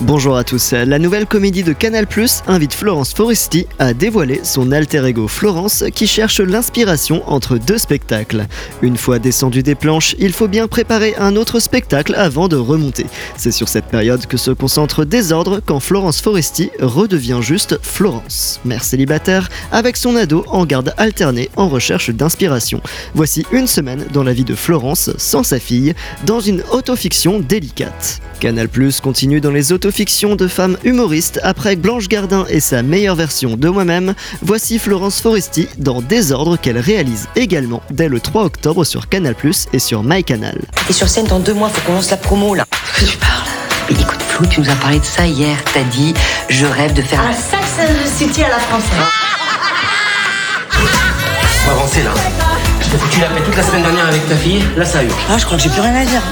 Bonjour à tous. La nouvelle comédie de Canal Plus invite Florence Foresti à dévoiler son alter ego Florence qui cherche l'inspiration entre deux spectacles. Une fois descendu des planches, il faut bien préparer un autre spectacle avant de remonter. C'est sur cette période que se concentre Désordre quand Florence Foresti redevient juste Florence, mère célibataire avec son ado en garde alternée en recherche d'inspiration. Voici une semaine dans la vie de Florence sans sa fille dans une autofiction délicate. Canal Plus continue dans les de femmes humoristes après Blanche Gardin et sa meilleure version de moi-même. Voici Florence Foresti dans Désordre qu'elle réalise également dès le 3 octobre sur Canal Plus et sur MyCanal. Et sur scène dans deux mois, faut qu'on lance la promo là. De quoi tu parles Mais écoute Flo, tu nous as parlé de ça hier. T'as dit, je rêve de faire. Un Saxon City à la française. Faut avancer là. Je t'ai foutu la paix toute la semaine dernière avec ta fille, là ça a eu. Ah, je crois que j'ai plus rien à dire.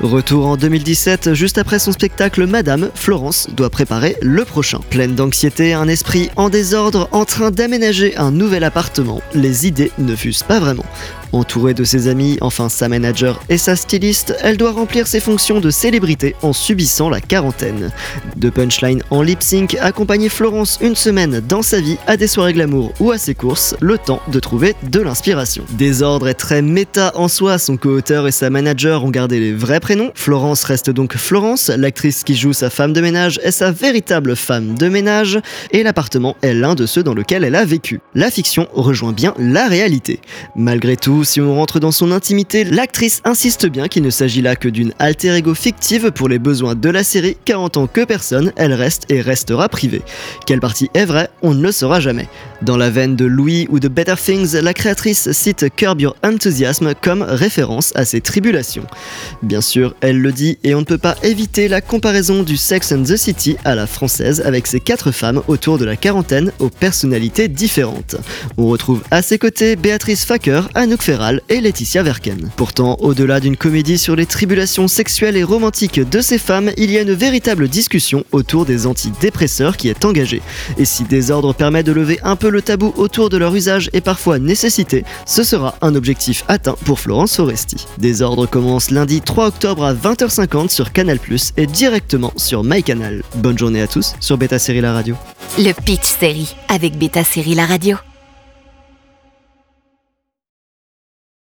Retour en 2017, juste après son spectacle Madame, Florence doit préparer le prochain. Pleine d'anxiété, un esprit en désordre, en train d'aménager un nouvel appartement, les idées ne fusent pas vraiment. Entourée de ses amis, enfin sa manager et sa styliste, elle doit remplir ses fonctions de célébrité en subissant la quarantaine. De punchline en lip sync, accompagner Florence une semaine dans sa vie à des soirées glamour ou à ses courses, le temps de trouver de l'inspiration. Désordre est très méta en soi, son co-auteur et sa manager ont gardé les vrais prénoms. Florence reste donc Florence, l'actrice qui joue sa femme de ménage est sa véritable femme de ménage, et l'appartement est l'un de ceux dans lequel elle a vécu. La fiction rejoint bien la réalité. Malgré tout, si on rentre dans son intimité, l'actrice insiste bien qu'il ne s'agit là que d'une alter ego fictive pour les besoins de la série, car en tant que personne, elle reste et restera privée. Quelle partie est vraie, on ne le saura jamais. Dans la veine de Louis ou de Better Things, la créatrice cite Curb Your Enthusiasm comme référence à ses tribulations. Bien sûr, elle le dit et on ne peut pas éviter la comparaison du Sex and the City à la française avec ses quatre femmes autour de la quarantaine aux personnalités différentes. On retrouve à ses côtés Béatrice Facker, Anouk Ferral et Laetitia Verken. Pourtant, au-delà d'une comédie sur les tribulations sexuelles et romantiques de ces femmes, il y a une véritable discussion autour des antidépresseurs qui est engagée. Et si Désordre permet de lever un peu le tabou autour de leur usage et parfois nécessité, ce sera un objectif atteint pour Florence Foresti. Désordre commence lundi 3 octobre à 20h50 sur Canal+, et directement sur MyCanal. Bonne journée à tous sur Beta Série La Radio. Le Pitch Série avec Beta Série La Radio.